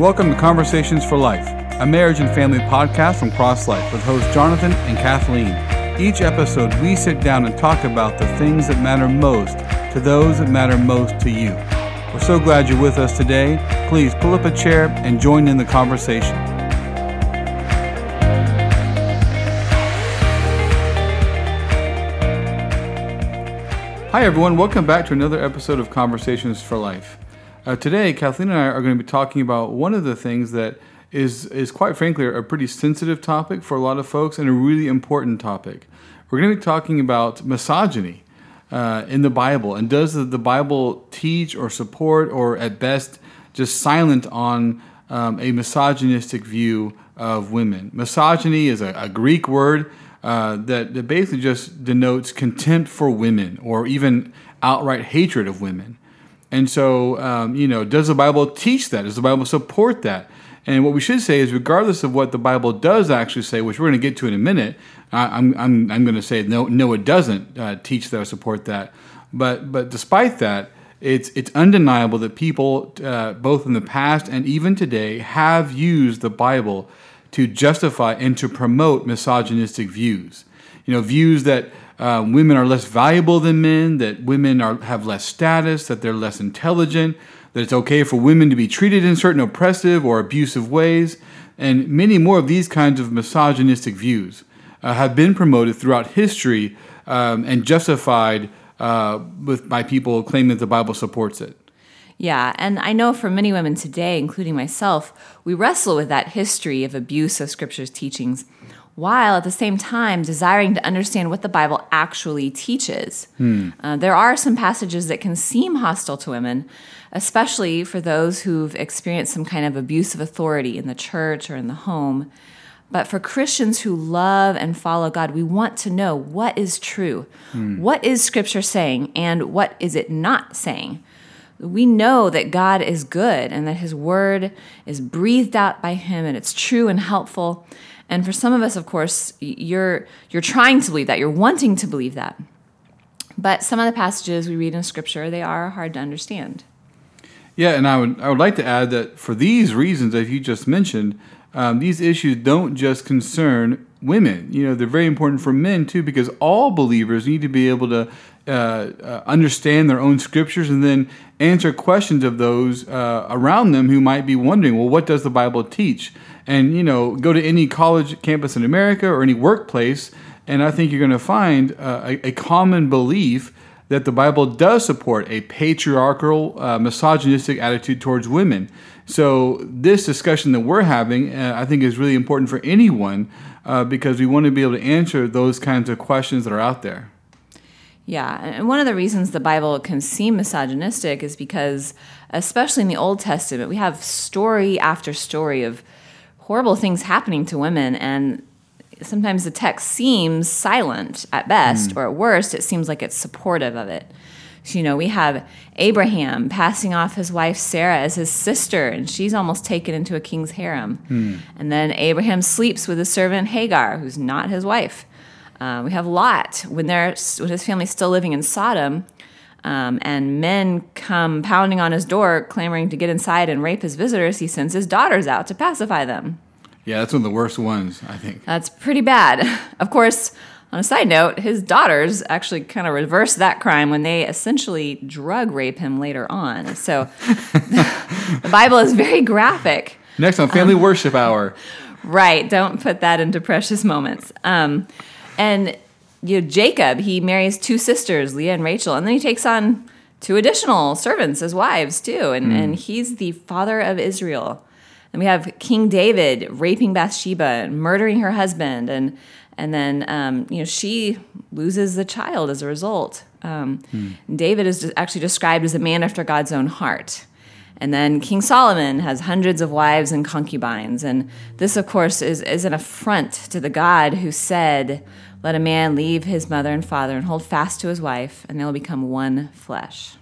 Welcome to Conversations for Life, a marriage and family podcast from Cross Life with hosts Jonathan and Kathleen. Each episode, we sit down and talk about the things that matter most to those that matter most to you. We're so glad you're with us today. Please pull up a chair and join in the conversation. Hi, everyone. Welcome back to another episode of Conversations for Life. Uh, today, Kathleen and I are going to be talking about one of the things that is, is quite frankly, a pretty sensitive topic for a lot of folks and a really important topic. We're going to be talking about misogyny uh, in the Bible. And does the, the, Bible teach or support, or at best, just silent on um, a misogynistic view of women? Misogyny is a, a Greek word uh, that, that basically just denotes contempt for women or even outright hatred of women. And so, um, you know, does the Bible teach that? Does the Bible support that? And what we should say is, regardless of what the Bible does actually say, which we're going to get to in a minute, I, am I'm, I'm going to say no, no, it doesn't uh, teach that or support that. But but despite that, it's it's undeniable that people, uh, both in the past and even today, have used the Bible to justify and to promote misogynistic views. You know, views that um, women are less valuable than men, that women are, have less status, that they're less intelligent, that it's okay for women to be treated in certain oppressive or abusive ways, and many more of these kinds of misogynistic views uh, have been promoted throughout history um, and justified uh, with by people claiming that the Bible supports it. Yeah, and I know for many women today, including myself, we wrestle with that history of abuse of Scripture's teachings, while at the same time desiring to understand what the Bible actually teaches. Hmm. Uh, there are some passages that can seem hostile to women, especially for those who've experienced some kind of abuse of authority in the church or in the home. But for Christians who love and follow God, we want to know what is true. Hmm. What is Scripture saying and what is it not saying? we know that God is good and that His word is breathed out by Him and it's true and helpful. And for some of us, of course, you're you're trying to believe that, you're wanting to believe that. But some of the passages we read in Scripture, they are hard to understand. Yeah, and I would I would like to add that for these reasons that you just mentioned, um, these issues don't just concern women. You know, they're very important for men too, because all believers need to be able to uh, uh, understand their own scriptures and then answer questions of those uh, around them who might be wondering, well, what does the Bible teach? And you know, go to any college campus in America or any workplace, and I think you're going to find uh, a, a, common belief that the Bible does support a patriarchal, uh, misogynistic attitude towards women. So this discussion that we're having, uh, I think, is really important for anyone because we want to be able to answer those kinds of questions that are out there. Yeah, and one of the reasons the Bible can seem misogynistic is because, especially in the Old Testament, we have story after story of horrible things happening to women, and sometimes the text seems silent at best, mm. or at worst, it seems like it's supportive of it. So, you know, we have Abraham passing off his wife Sarah as his sister, and she's almost taken into a king's harem. Mm. And then Abraham sleeps with his servant Hagar, who's not his wife. Uh, we have Lot when they're when his family's still living in Sodom, um, and men come pounding on his door, clamoring to get inside and rape his visitors. He sends his daughters out to pacify them. Yeah, that's one of the worst ones, I think. That's pretty bad. Of course, on a side note, his daughters actually kind of reverse that crime when they essentially drug rape him later on. So the Bible is very graphic. Next on Family um, Worship Hour. Right. Don't put that into precious moments. Um, and you know, Jacob, he marries two sisters, Leah and Rachel, and then he takes on two additional servants as wives too, and, mm. and he's the father of Israel. And we have King David raping Bathsheba and murdering her husband, and and then um, you know she loses the child as a result. Um, mm. David is actually described as a man after God's own heart. And then King Solomon has hundreds of wives and concubines. And this, of course, is, is an affront to the God who said, let a man leave his mother and father and hold fast to his wife, and they'll become one flesh.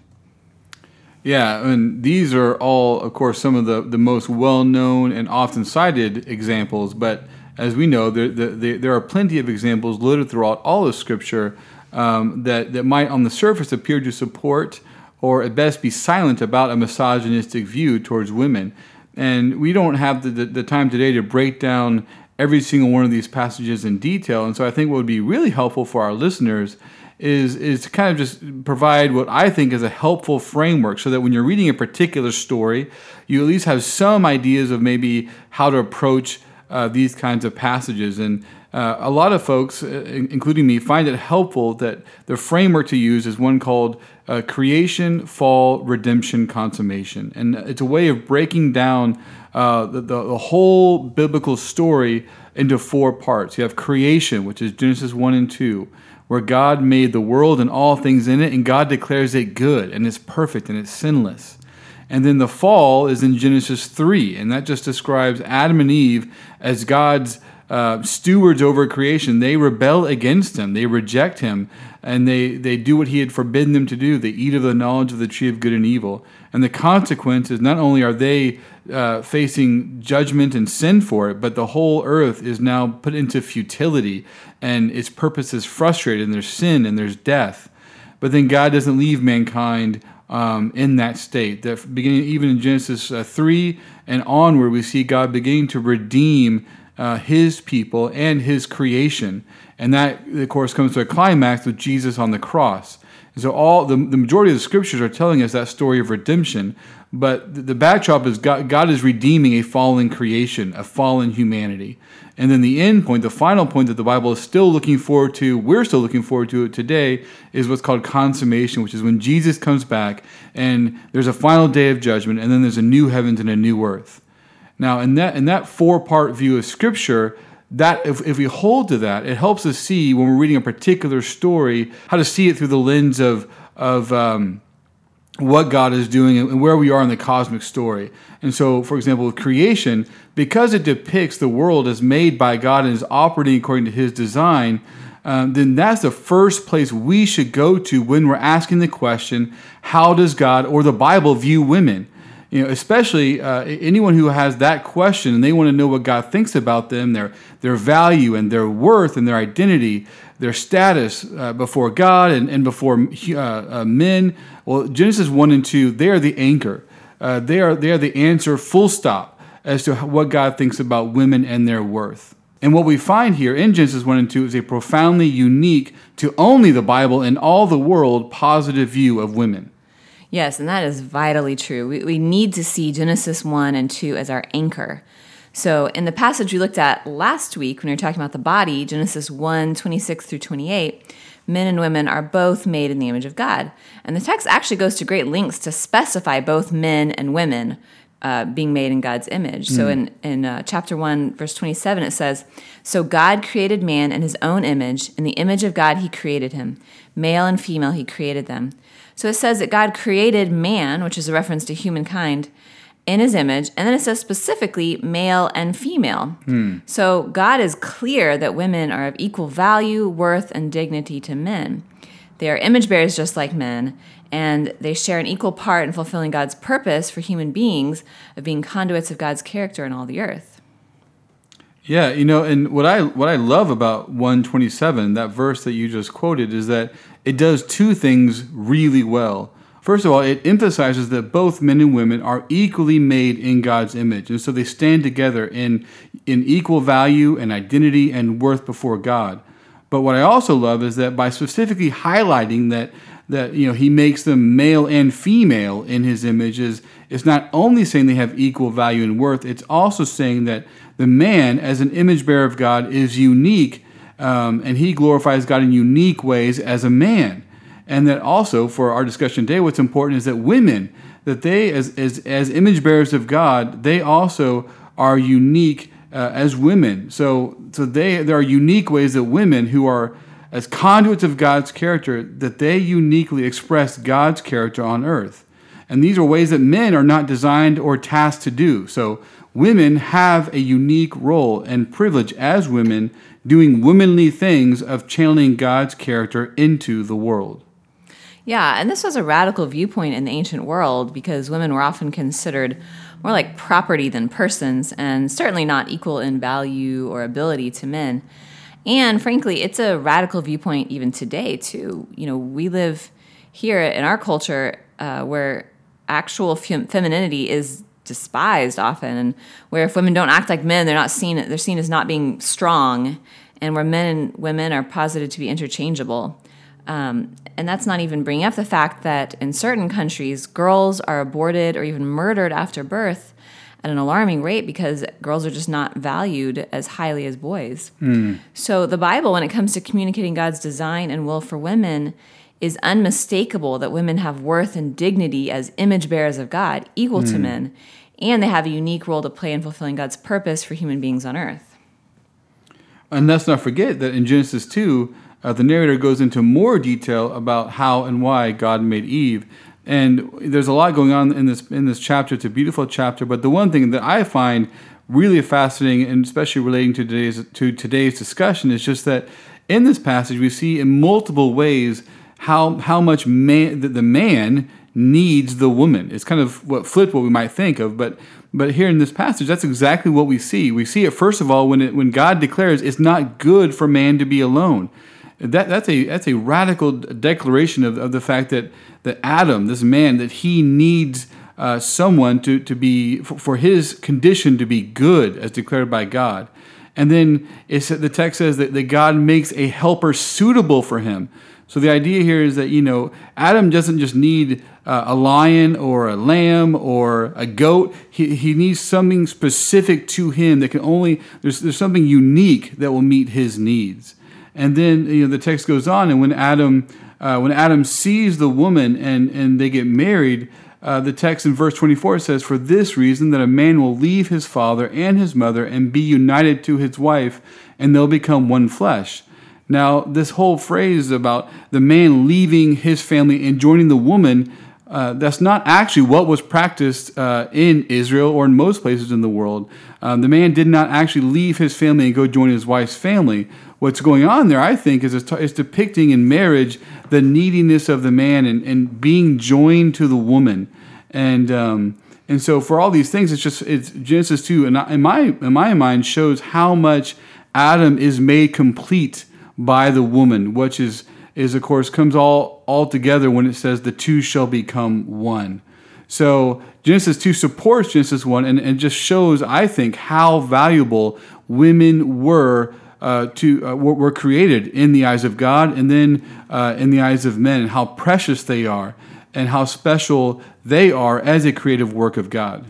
Yeah, and these are all, of course, some of the, the most well known and often cited examples. But as we know, there, there, there are plenty of examples littered throughout all of Scripture um, that, that might, on the surface, appear to support or at best be silent about a misogynistic view towards women. And we don't have the, the, the time today to break down every single one of these passages in detail. And so I think what would be really helpful for our listeners is is to kind of just provide what I think is a helpful framework so that when you're reading a particular story, you at least have some ideas of maybe how to approach uh, these kinds of passages. And uh, a lot of folks, uh, including me, find it helpful that the framework to use is one called uh, creation, fall, redemption, consummation. And it's a way of breaking down uh, the, the, the, whole biblical story into four parts. You have creation, which is Genesis 1 and 2, where God made the world and all things in it, and God declares it good, and it's perfect, and it's sinless. And then the fall is in Genesis 3, and that just describes Adam and Eve as God's uh, stewards over creation. They rebel against him, they reject him, and they, they do what he had forbidden them to do. They eat of the knowledge of the tree of good and evil. And the consequence is not only are they uh, facing judgment and sin for it, but the whole earth is now put into futility and its purpose is frustrated, and there's sin and there's death. But then God doesn't leave mankind um, in that state. That beginning even in Genesis uh, three and onward, we see God beginning to redeem uh, His people and His creation, and that of course comes to a climax with Jesus on the cross. And so all the, the majority of the scriptures are telling us that story of redemption, but the, the backdrop is God, God is redeeming a fallen creation, a fallen humanity. And then the end point, the final point that the Bible is still looking forward to, we're still looking forward to it today, is what's called consummation, which is when Jesus comes back and there's a final day of judgment, and then there's a new heavens and a new earth. Now, in that in that four part view of Scripture, that if, if we hold to that, it helps us see when we're reading a particular story how to see it through the lens of of um, what God is doing and where we are in the cosmic story. And so, for example, with creation, because it depicts the world as made by God and is operating according to His design, um, then that's the first place we should go to when we're asking the question, how does God or the Bible view women? You know, especially uh, anyone who has that question and they want to know what God thinks about them, their their value and their worth and their identity, their status uh, before God and, and before uh, uh men. Well, Genesis one and two, they are the anchor. Uh, they are they are the answer, full stop, as to what God thinks about women and their worth. And what we find here in Genesis 1 and 2 is a profoundly unique to only the Bible and all the world positive view of women. Yes, and that is vitally true. We, we need to see Genesis 1 and 2 as our anchor. So, in the passage we looked at last week when we were talking about the body, Genesis 1 26 through 28, men and women are both made in the image of God. And the text actually goes to great lengths to specify both men and women uh, being made in God's image. Mm. So, hmm. in, in uh, chapter 1, verse 27, it says, So God created man in his own image. In the image of God, he created him. Male and female, he created them. So it says that God created man, which is a reference to humankind, in his image. And then it says specifically male and female. Hmm. So God is clear that women are of equal value, worth, and dignity to men. They are image bearers just like men, and they share an equal part in fulfilling God's purpose for human beings of being conduits of God's character in all the earth. Yeah, you know, and what I what I love about 127, that verse that you just quoted, is that it does two things really well. First of all, it emphasizes that both men and women are equally made in God's image, and so they stand together in in equal value and identity and worth before God. But what I also love is that by specifically highlighting that that you know he makes them male and female in his images it's not only saying they have equal value and worth, it's also saying that the man, as an image bearer of God, is unique um, and he glorifies God in unique ways as a man. And that also, for our discussion today, what's important is that women, that they, as, as, as image bearers of God, they also are unique uh, as women. So, so they, there are unique ways that women who are as conduits of God's character, that they uniquely express God's character on earth. And these are ways that men are not designed or tasked to do. So women have a unique role and privilege as women doing womanly things of channeling God's character into the world. Yeah, and this was a radical viewpoint in the ancient world because women were often considered more like property than persons and certainly not equal in value or ability to men. And frankly, it's a radical viewpoint even today, too. You know, we live here in our culture uh, where actual fem- femininity is despised often, and where if women don't act like men, they're not seen they're seen as not being strong, and where men and women are posited to be interchangeable. Um, and that's not even bringing up the fact that in certain countries, girls are aborted or even murdered after birth at an alarming rate because girls are just not valued as highly as boys. Mm. So the Bible, when it comes to communicating God's design and will for women, is unmistakable that women have worth and dignity as image bearers of God, equal mm. to men, and they have a unique role to play in fulfilling God's purpose for human beings on earth. And let's not forget that in Genesis 2, uh, the narrator goes into more detail about how and why God made Eve. And there's a lot going on in this in this chapter. It's a beautiful chapter, but the one thing that I find really fascinating, and especially relating to today's to today's discussion, is just that in this passage we see in multiple ways how how much man the, the man needs the woman. It's kind of what flipped what we might think of, but but here in this passage, that's exactly what we see. We see it first of all when it, when God declares it's not good for man to be alone that that's a that's a radical declaration of, of the fact that that Adam, this man, that he needs uh, someone to to be for, for, his condition to be good as declared by God. And then the text says that, that God makes a helper suitable for him. So the idea here is that you know Adam doesn't just need uh, a lion or a lamb or a goat. He, he needs something specific to him that can only there's there's something unique that will meet his needs. And then you know the text goes on, and when Adam uh, when Adam sees the woman and and they get married, uh, the text in verse 24 says, "For this reason that a man will leave his father and his mother and be united to his wife, and they'll become one flesh." Now, this whole phrase about the man leaving his family and joining the woman. Uh, that's not actually what was practiced uh, in Israel or in most places in the world. Um, the man did not actually leave his family and go join his wife's family what's going on there, I think, is is depicting in marriage the neediness of the man and, and being joined to the woman, and um, and so for all these things, it's just it's Genesis two, and in my in my mind shows how much Adam is made complete by the woman, which is is of course comes all all together when it says the two shall become one. So Genesis 2 supports Genesis 1 and, and just shows, I think, how valuable women were uh, to uh, were created in the eyes of God and then uh, in the eyes of men, and how precious they are and how special they are as a creative work of God.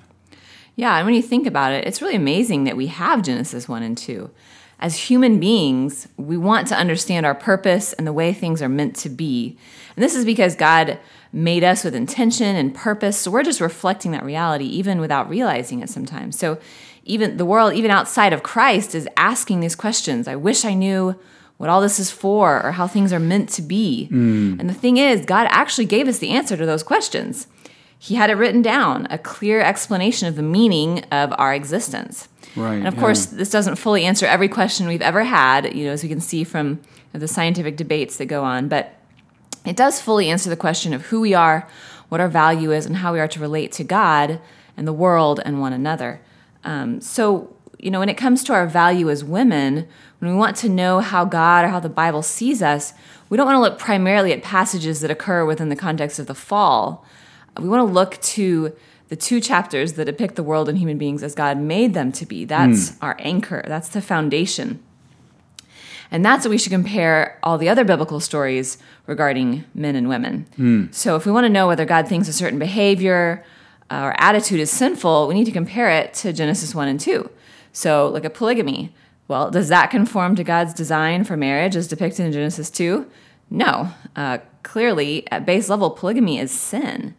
Yeah, and when you think about it, it's really amazing that we have Genesis 1 and 2. As human beings, we want to understand our purpose and the way things are meant to be. And this is because God made us with intention and purpose. So we're just reflecting that reality even without realizing it sometimes. So even the world, even outside of Christ, is asking these questions. I wish I knew what all this is for or how things are meant to be. Mm. And the thing is, God actually gave us the answer to those questions. He had it written down, a clear explanation of the meaning of our existence. Right. And of yeah. course, this doesn't fully answer every question we've ever had, you know, as we can see from the scientific debates that go on, but it does fully answer the question of who we are, what our value is, and how we are to relate to God and the world and one another. Um, so, you know, when it comes to our value as women, when we want to know how God or how the Bible sees us, we don't want to look primarily at passages that occur within the context of the fall. We want to look to the two chapters that depict the world and human beings as God made them to be. That's mm. our anchor, that's the foundation. And that's what we should compare all the other biblical stories regarding men and women. Mm. So if we want to know whether God thinks a certain behavior, our attitude is sinful, we need to compare it to Genesis 1 and 2. So, like a polygamy. Well, does that conform to God's design for marriage as depicted in Genesis 2? No. Uh, clearly, at base level, polygamy is sin.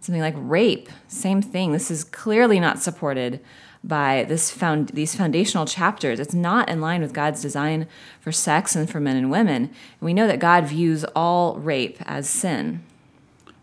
Something like rape, same thing. This is clearly not supported by this found these foundational chapters. It's not in line with God's design for sex and for men and women. And we know that God views all rape as sin.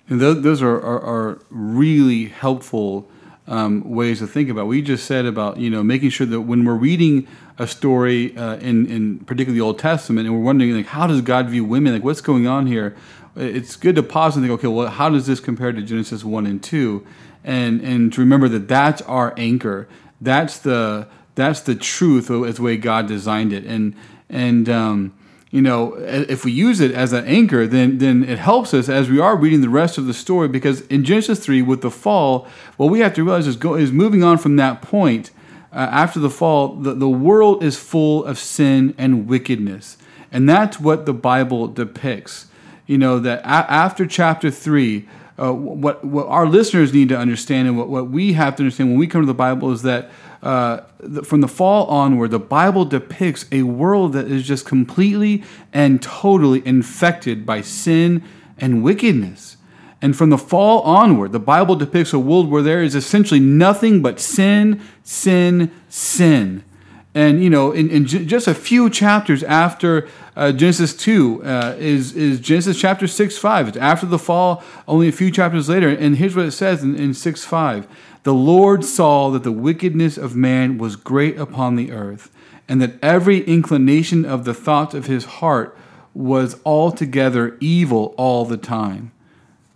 And those, those are, are, are, really helpful um, ways to think about. We just said about you know making sure that when we're reading a story uh, in in particularly the Old Testament, and we're wondering like how does God view women? Like what's going on here? It's good to pause and think, okay, well, how does this compare to Genesis one and two? And and to remember that that's our anchor. That's the that's the truth as the way God designed it. And and um, you know, if we use it as an anchor, then then it helps us as we are reading the rest of the story. Because in Genesis three, with the fall, what we have to realize is go, is moving on from that point. Uh, after the fall, the, the world is full of sin and wickedness, and that's what the Bible depicts. You know that a- after chapter three, uh, what what our listeners need to understand and what, what we have to understand when we come to the Bible is that uh, from the fall onward, the Bible depicts a world that is just completely and totally infected by sin and wickedness. And from the fall onward, the Bible depicts a world where there is essentially nothing but sin, sin, sin. And you know, in, in just a few chapters after uh, Genesis two uh, is is Genesis chapter six five. It's after the fall, only a few chapters later. And here's what it says in, in six five: the Lord saw that the wickedness of man was great upon the earth, and that every inclination of the thoughts of his heart was altogether evil all the time.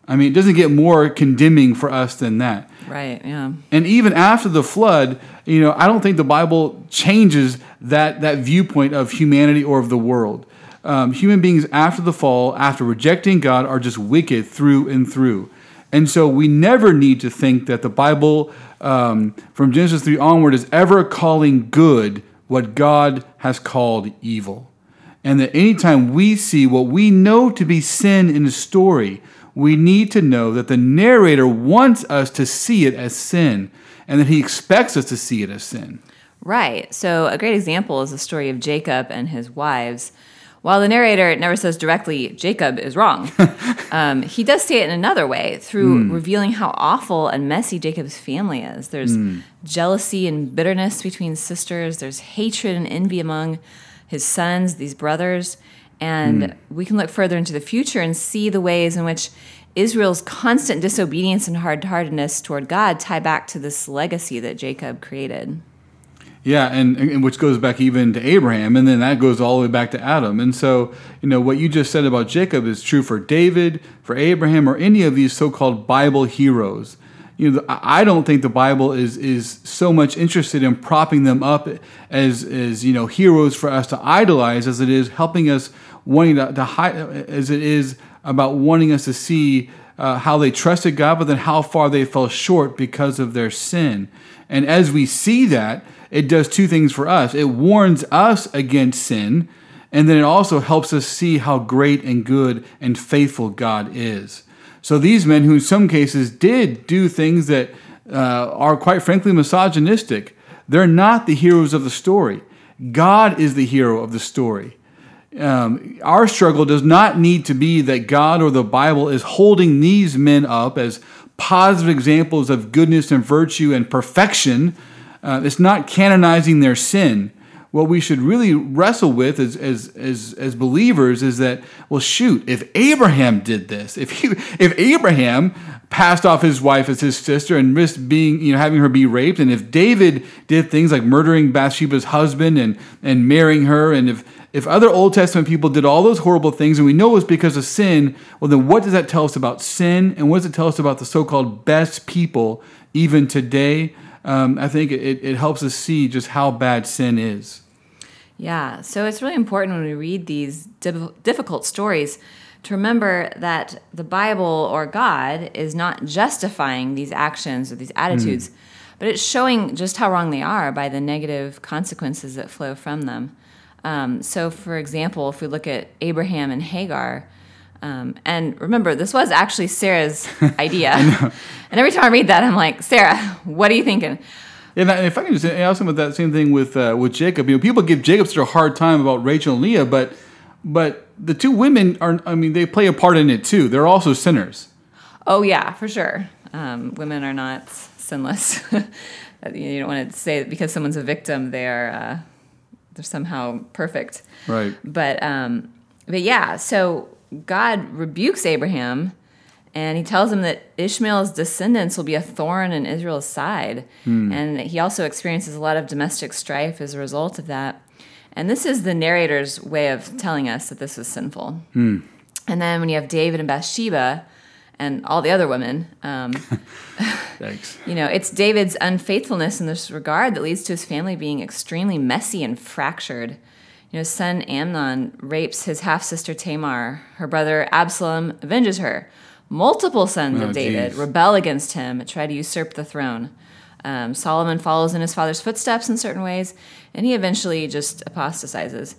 I mean, it doesn't get more condemning for us than that. Right, yeah. And even after the flood, you know, I don't think the Bible changes that, that viewpoint of humanity or of the world. Um, human beings after the fall, after rejecting God, are just wicked through and through. And so we never need to think that the Bible um, from Genesis 3 onward is ever calling good what God has called evil. And that anytime we see what we know to be sin in a story, we need to know that the narrator wants us to see it as sin and that he expects us to see it as sin. Right. So, a great example is the story of Jacob and his wives. While the narrator never says directly, Jacob is wrong, um, he does say it in another way through mm. revealing how awful and messy Jacob's family is. There's mm. jealousy and bitterness between sisters, there's hatred and envy among his sons, these brothers. And mm. we can look further into the future and see the ways in which Israel's constant disobedience and hard heartedness toward God tie back to this legacy that Jacob created. Yeah, and, and, which goes back even to Abraham, and then that goes all the way back to Adam. And so, you know, what you just said about Jacob is true for David, for Abraham, or any of these so-called Bible heroes. You know, I don't think the Bible is is so much interested in propping them up as as you know heroes for us to idolize as it is helping us wanting to, to hide, as it is about wanting us to see uh, how they trusted God, but then how far they fell short because of their sin. And as we see that, it does two things for us. It warns us against sin, and then it also helps us see how great and good and faithful God is. So these men, who in some cases did do things that uh, are quite frankly misogynistic, they're not the heroes of the story. God is the hero of the story. Um, our struggle does not need to be that God or the Bible is holding these men up as positive examples of goodness and virtue and perfection uh, it's not canonizing their sin. What we should really wrestle with as, as, as, as believers is that, well, shoot, if Abraham did this, if, he, if Abraham passed off his wife as his sister and risked being, you know, having her be raped, and if David did things like murdering Bathsheba's husband and, and marrying her, and if, if other Old Testament people did all those horrible things and we know it was because of sin, well, then what does that tell us about sin? And what does it tell us about the so called best people even today? um, I think it, it helps us see just how bad sin is. Yeah, so it's really important when we read these difficult stories to remember that the Bible or God is not justifying these actions or these attitudes, mm. but it's showing just how wrong they are by the negative consequences that flow from them. Um, so, for example, if we look at Abraham and Hagar, um, and remember, this was actually Sarah's idea. and every time I read that, I'm like, Sarah, what are you thinking? Yeah, and if I can just ask him about that same thing with uh, with Jacob, you know, people give Jacob such a hard time about Rachel and Leah, but but the two women are, I mean, they play a part in it too. They're also sinners. Oh yeah, for sure. Um, women are not sinless. you don't want to say that because someone's a victim, they are uh, they're somehow perfect. Right. But um, but yeah, so God rebukes Abraham and he tells him that Ishmael's descendants will be a thorn in Israel's side. Hmm. And he also experiences a lot of domestic strife as a result of that. And this is the narrator's way of telling us that this was sinful. Hmm. And then when you have David and Bathsheba and all the other women, um, Thanks. you know, it's David's unfaithfulness in this regard that leads to his family being extremely messy and fractured You know, son Amnon rapes his half sister Tamar. Her brother Absalom avenges her. Multiple sons Oh, of David geez. rebel against him, try to usurp the throne. Um, Solomon follows in his father's footsteps in certain ways, and he eventually just apostatizes.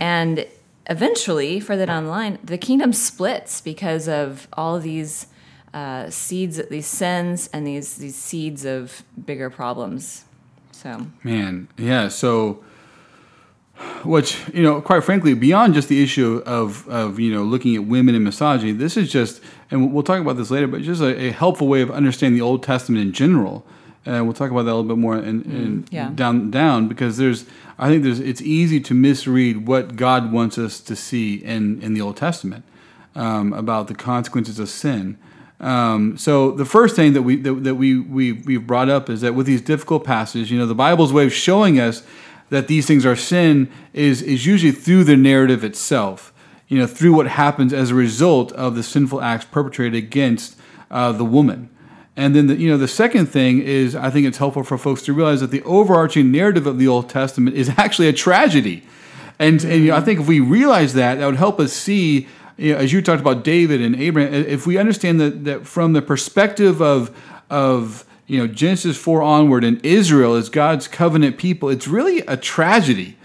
And eventually, further down the line, the kingdom splits because of all these uh, seeds, these sins, and these these seeds of bigger problems. So Man, yeah. So, which you know, quite frankly, beyond just the issue of of you know looking at women and misogyny, this is just, and we'll talk about this later, but just a, a helpful way of understanding the Old Testament in general. And we'll talk about that a little bit more in, in yeah. down down because there's, I think there's, it's easy to misread what God wants us to see in in the Old Testament um, about the consequences of sin. Um, so the first thing that we that, that we we we've brought up is that with these difficult passages, you know, the Bible's way of showing us that these things are sin is is usually through the narrative itself. You know, through what happens as a result of the sinful acts perpetrated against uh, the woman. And then the, you know the second thing is I think it's helpful for folks to realize that the overarching narrative of the Old Testament is actually a tragedy. And, and you know, I think if we realize that, that would help us see, you know, as you talked about David and Abraham, if we understand that, that from the perspective of, of you know, Genesis 4 onward and Israel as God's covenant people, it's really a tragedy.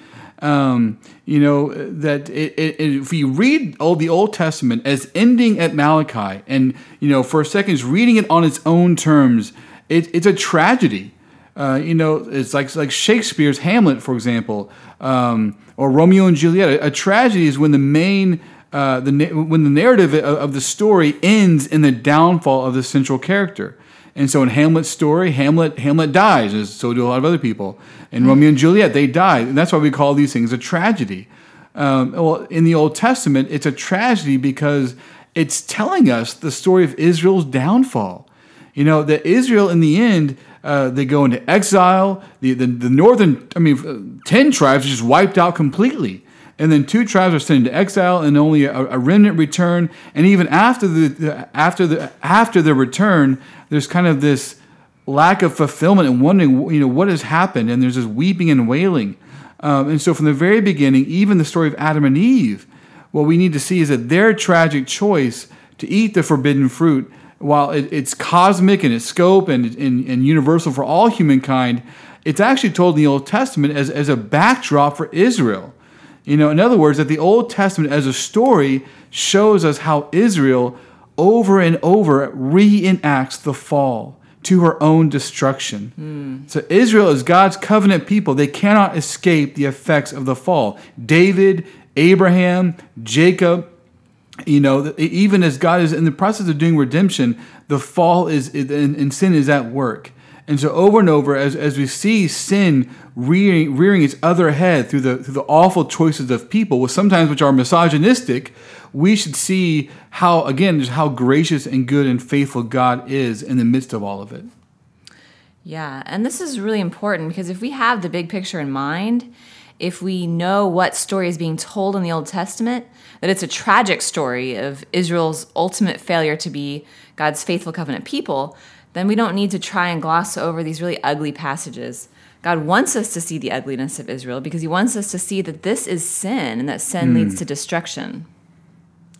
Um, you know, that it, it, if you read all the Old Testament as ending at Malachi and, you know, for a second, is reading it on its own terms, it, it's a tragedy. Uh, you know, it's like like Shakespeare's Hamlet, for example, um, or Romeo and Juliet. A, tragedy is when the main uh, the when the narrative of, of the story ends in the downfall of the central character. And so in Hamlet's story, Hamlet Hamlet dies, as so do a lot of other people. In Romeo and Juliet, they die, and that's why we call these things a tragedy. Um, well, in the Old Testament, it's a tragedy because it's telling us the story of Israel's downfall. You know, that Israel in the end, uh, they go into exile. The, the, the northern, I mean, uh, 10 tribes are just wiped out completely. And then two tribes are sent into exile, and only a, a remnant return. And even after the, after the after the return, there's kind of this lack of fulfillment and wondering, you know, what has happened. And there's this weeping and wailing. Um, and so, from the very beginning, even the story of Adam and Eve, what we need to see is that their tragic choice to eat the forbidden fruit, while it, it's cosmic in its scope and, and, and universal for all humankind, it's actually told in the Old Testament as, as a backdrop for Israel. You know, in other words, that the Old Testament as a story shows us how Israel over and over reenacts the fall to her own destruction. Hmm. So Israel is God's covenant people. They cannot escape the effects of the fall. David, Abraham, Jacob, you know, even as God is in the process of doing redemption, the fall is and, and sin is at work. And so over and over, as, as we see sin rearing, rearing its other head through the through the awful choices of people, with sometimes which are misogynistic, we should see how again just how gracious and good and faithful God is in the midst of all of it. Yeah, and this is really important because if we have the big picture in mind, if we know what story is being told in the Old Testament, that it's a tragic story of Israel's ultimate failure to be God's faithful covenant people, then we don't need to try and gloss over these really ugly passages. God wants us to see the ugliness of Israel because he wants us to see that this is sin and that sin leads to destruction.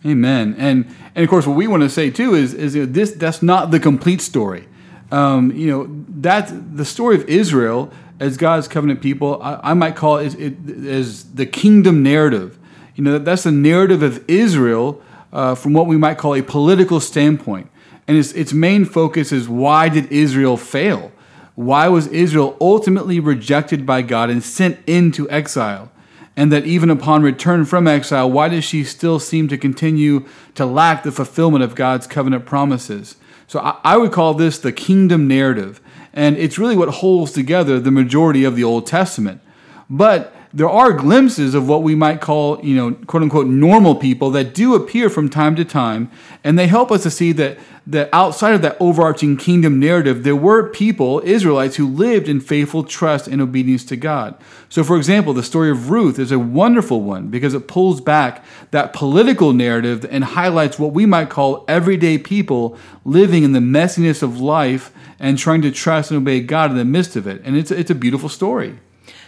Amen. And and of course, what we want to say too is is you know, this that's not the complete story. Um, you know that the story of Israel as God's covenant people, I, I might call it, it as the kingdom narrative. You know that's the narrative of Israel uh, from what we might call a political standpoint, and its its main focus is why did Israel fail? Why was Israel ultimately rejected by God and sent into exile? and that even upon return from exile, why does she still seem to continue to lack the fulfillment of God's covenant promises? So I, I, would call this the kingdom narrative, and it's really what holds together the majority of the Old Testament. But there are glimpses of what we might call, you know, quote unquote, normal people that do appear from time to time, and they help us to see that that outside of that overarching kingdom narrative, there were people, Israelites, who lived in faithful trust and obedience to God. So, for example, the story of Ruth is a wonderful one because it pulls back that political narrative and highlights what we might call everyday people living in the messiness of life and trying to trust and obey God in the midst of it. And it's, it's a beautiful story.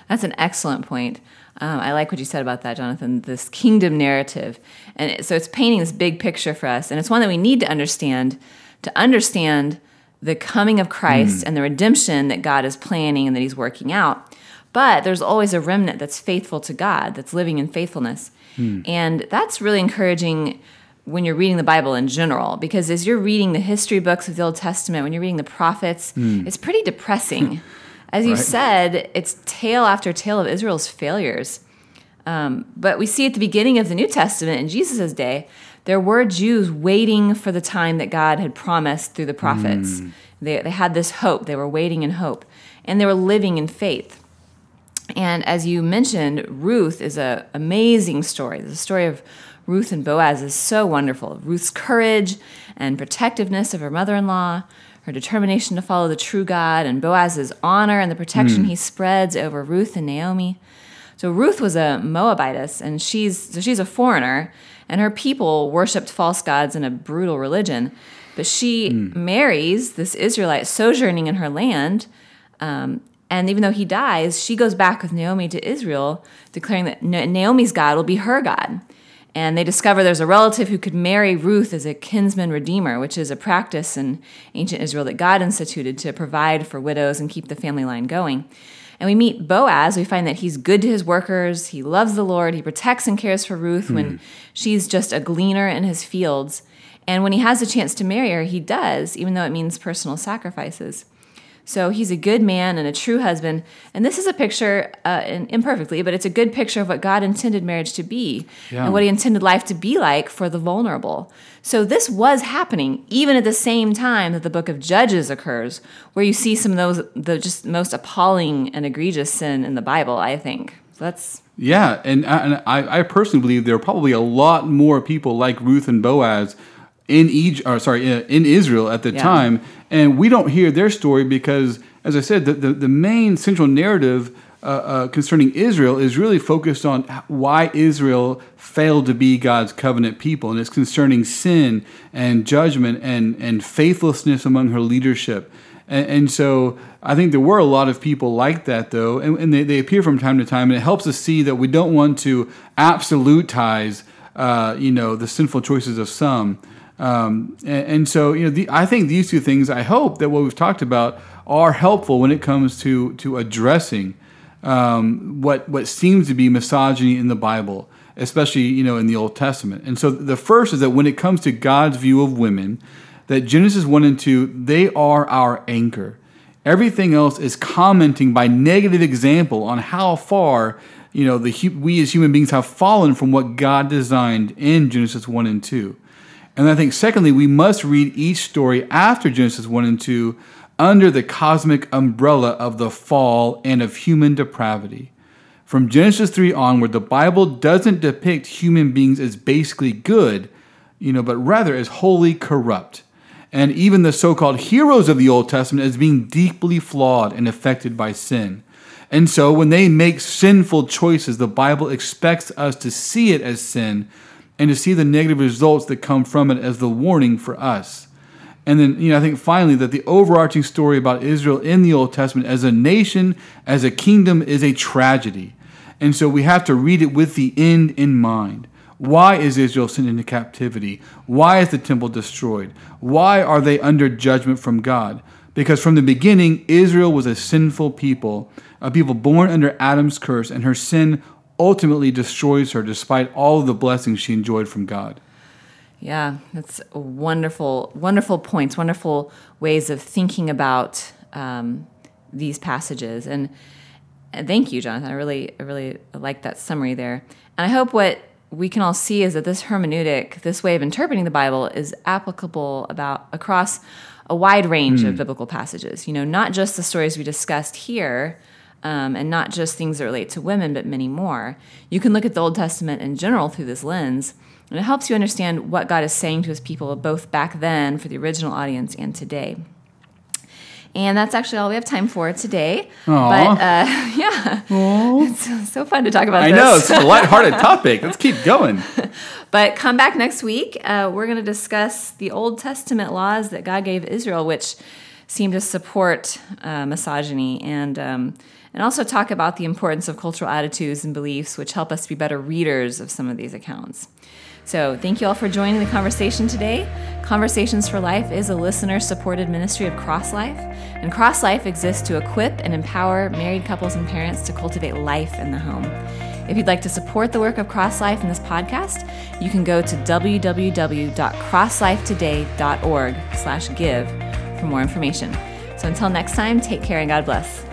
That's an excellent point. Um, I like what you said about that, Jonathan. This kingdom narrative, and so it's painting this big picture for us, and it's one that we need to understand to understand the coming of Christ mm. and the redemption that God is planning and that He's working out. But there's always a remnant that's faithful to God, that's living in faithfulness, mm. and that's really encouraging when you're reading the Bible in general, because as you're reading the history books of the Old Testament, when you're reading the prophets, mm. it's pretty depressing. As you right. said, it's tale after tale of Israel's failures. Um, but we see at the beginning of the New Testament in Jesus' day, there were Jews waiting for the time that God had promised through the prophets. Mm. They, they had this hope, they were waiting in hope, and they were living in faith. And as you mentioned, Ruth is an amazing story. The story of Ruth and Boaz is so wonderful. Ruth's courage and protectiveness of her mother in law, her determination to follow the true God, and Boaz's honor and the protection mm. he spreads over Ruth and Naomi. So Ruth was a Moabitess, and she's so she's a foreigner, and her people worshipped false gods in a brutal religion. But she mm. marries this Israelite sojourning in her land, um, and even though he dies, she goes back with Naomi to Israel, declaring that Naomi's God will be her God and they discover there's a relative who could marry Ruth as a kinsman redeemer, which is a practice in ancient Israel that God instituted to provide for widows and keep the family line going. And we meet Boaz. We find that he's good to his workers. He loves the Lord. He protects and cares for Ruth when hmm. she's just a gleaner in his fields. And when he has a chance to marry her, he does, even though it means personal sacrifices. So he's a good man and a true husband. And this is a picture, uh, imperfectly, but it's a good picture of what God intended marriage to be yeah. and what he intended life to be like for the vulnerable. So this was happening even at the same time that the book of Judges occurs, where you see some of those, the just most appalling and egregious sin in the Bible, I think. So that's. Yeah, and, and I, I personally believe there are probably a lot more people like Ruth and Boaz in Egypt, or sorry, in Israel at the yeah. time, and we don't hear their story because, as I said, the the, the main central narrative uh, uh, concerning Israel is really focused on why Israel failed to be God's covenant people, and it's concerning sin and judgment and and faithlessness among her leadership. And, and so I think there were a lot of people like that, though, and, and they, they appear from time to time, and it helps us see that we don't want to absolutize, uh, you know, the sinful choices of some. Um, and, and, so, you know, the, I think these two things, I hope that what we've talked about are helpful when it comes to, to addressing um, what, what seems to be misogyny in the Bible, especially, you know, in the Old Testament. And so the first is that when it comes to God's view of women, that Genesis 1 and 2, they are our anchor. Everything else is commenting by negative example on how far you know the we as human beings have fallen from what God designed in Genesis 1 and 2. And I think, secondly, we must read each story after Genesis 1 and 2 under the cosmic umbrella of the fall and of human depravity. From Genesis 3 onward, the Bible doesn't depict human beings as basically good, you know, but rather as wholly corrupt. And even the so called heroes of the Old Testament as being deeply flawed and affected by sin. And so when they make sinful choices, the Bible expects us to see it as sin and to see the negative results that come from it as the warning for us. And then, you know, I think finally that the overarching story about Israel in the Old Testament as a nation, as a kingdom, is a tragedy. And so we have to read it with the end in mind. Why is Israel sent into captivity? Why is the temple destroyed? Why are they under judgment from God? Because from the beginning, Israel was a sinful people, a people born under Adam's curse, and her sin ultimately destroys her despite all of the blessings she enjoyed from God. Yeah, that's wonderful, wonderful points, wonderful ways of thinking about um, these passages. And, and thank you, Jonathan. I really, I really like that summary there. And I hope what we can all see is that this hermeneutic, this way of interpreting the Bible, is applicable about across a wide range mm. of hmm. biblical passages. You know, not just the stories we discussed here, um, and not just things that relate to women, but many more. You can look at the Old Testament in general through this lens, and it helps you understand what God is saying to his people both back then for the original audience and today. And that's actually all we have time for today. Aww. But uh, yeah, Aww. it's so fun to talk about I this. know, it's a lighthearted topic. Let's keep going. but come back next week. Uh, we're going to discuss the Old Testament laws that God gave Israel, which seem to support uh, misogyny and um, and also talk about the importance of cultural attitudes and beliefs, which help us be better readers of some of these accounts. So, thank you all for joining the conversation today. Conversations for Life is a listener supported ministry of Cross Life, and Cross Life exists to equip and empower married couples and parents to cultivate life in the home. If you'd like to support the work of Cross Life in this podcast, you can go to www.crosslifetoday.org/give for more information. So until next time, take care and God bless.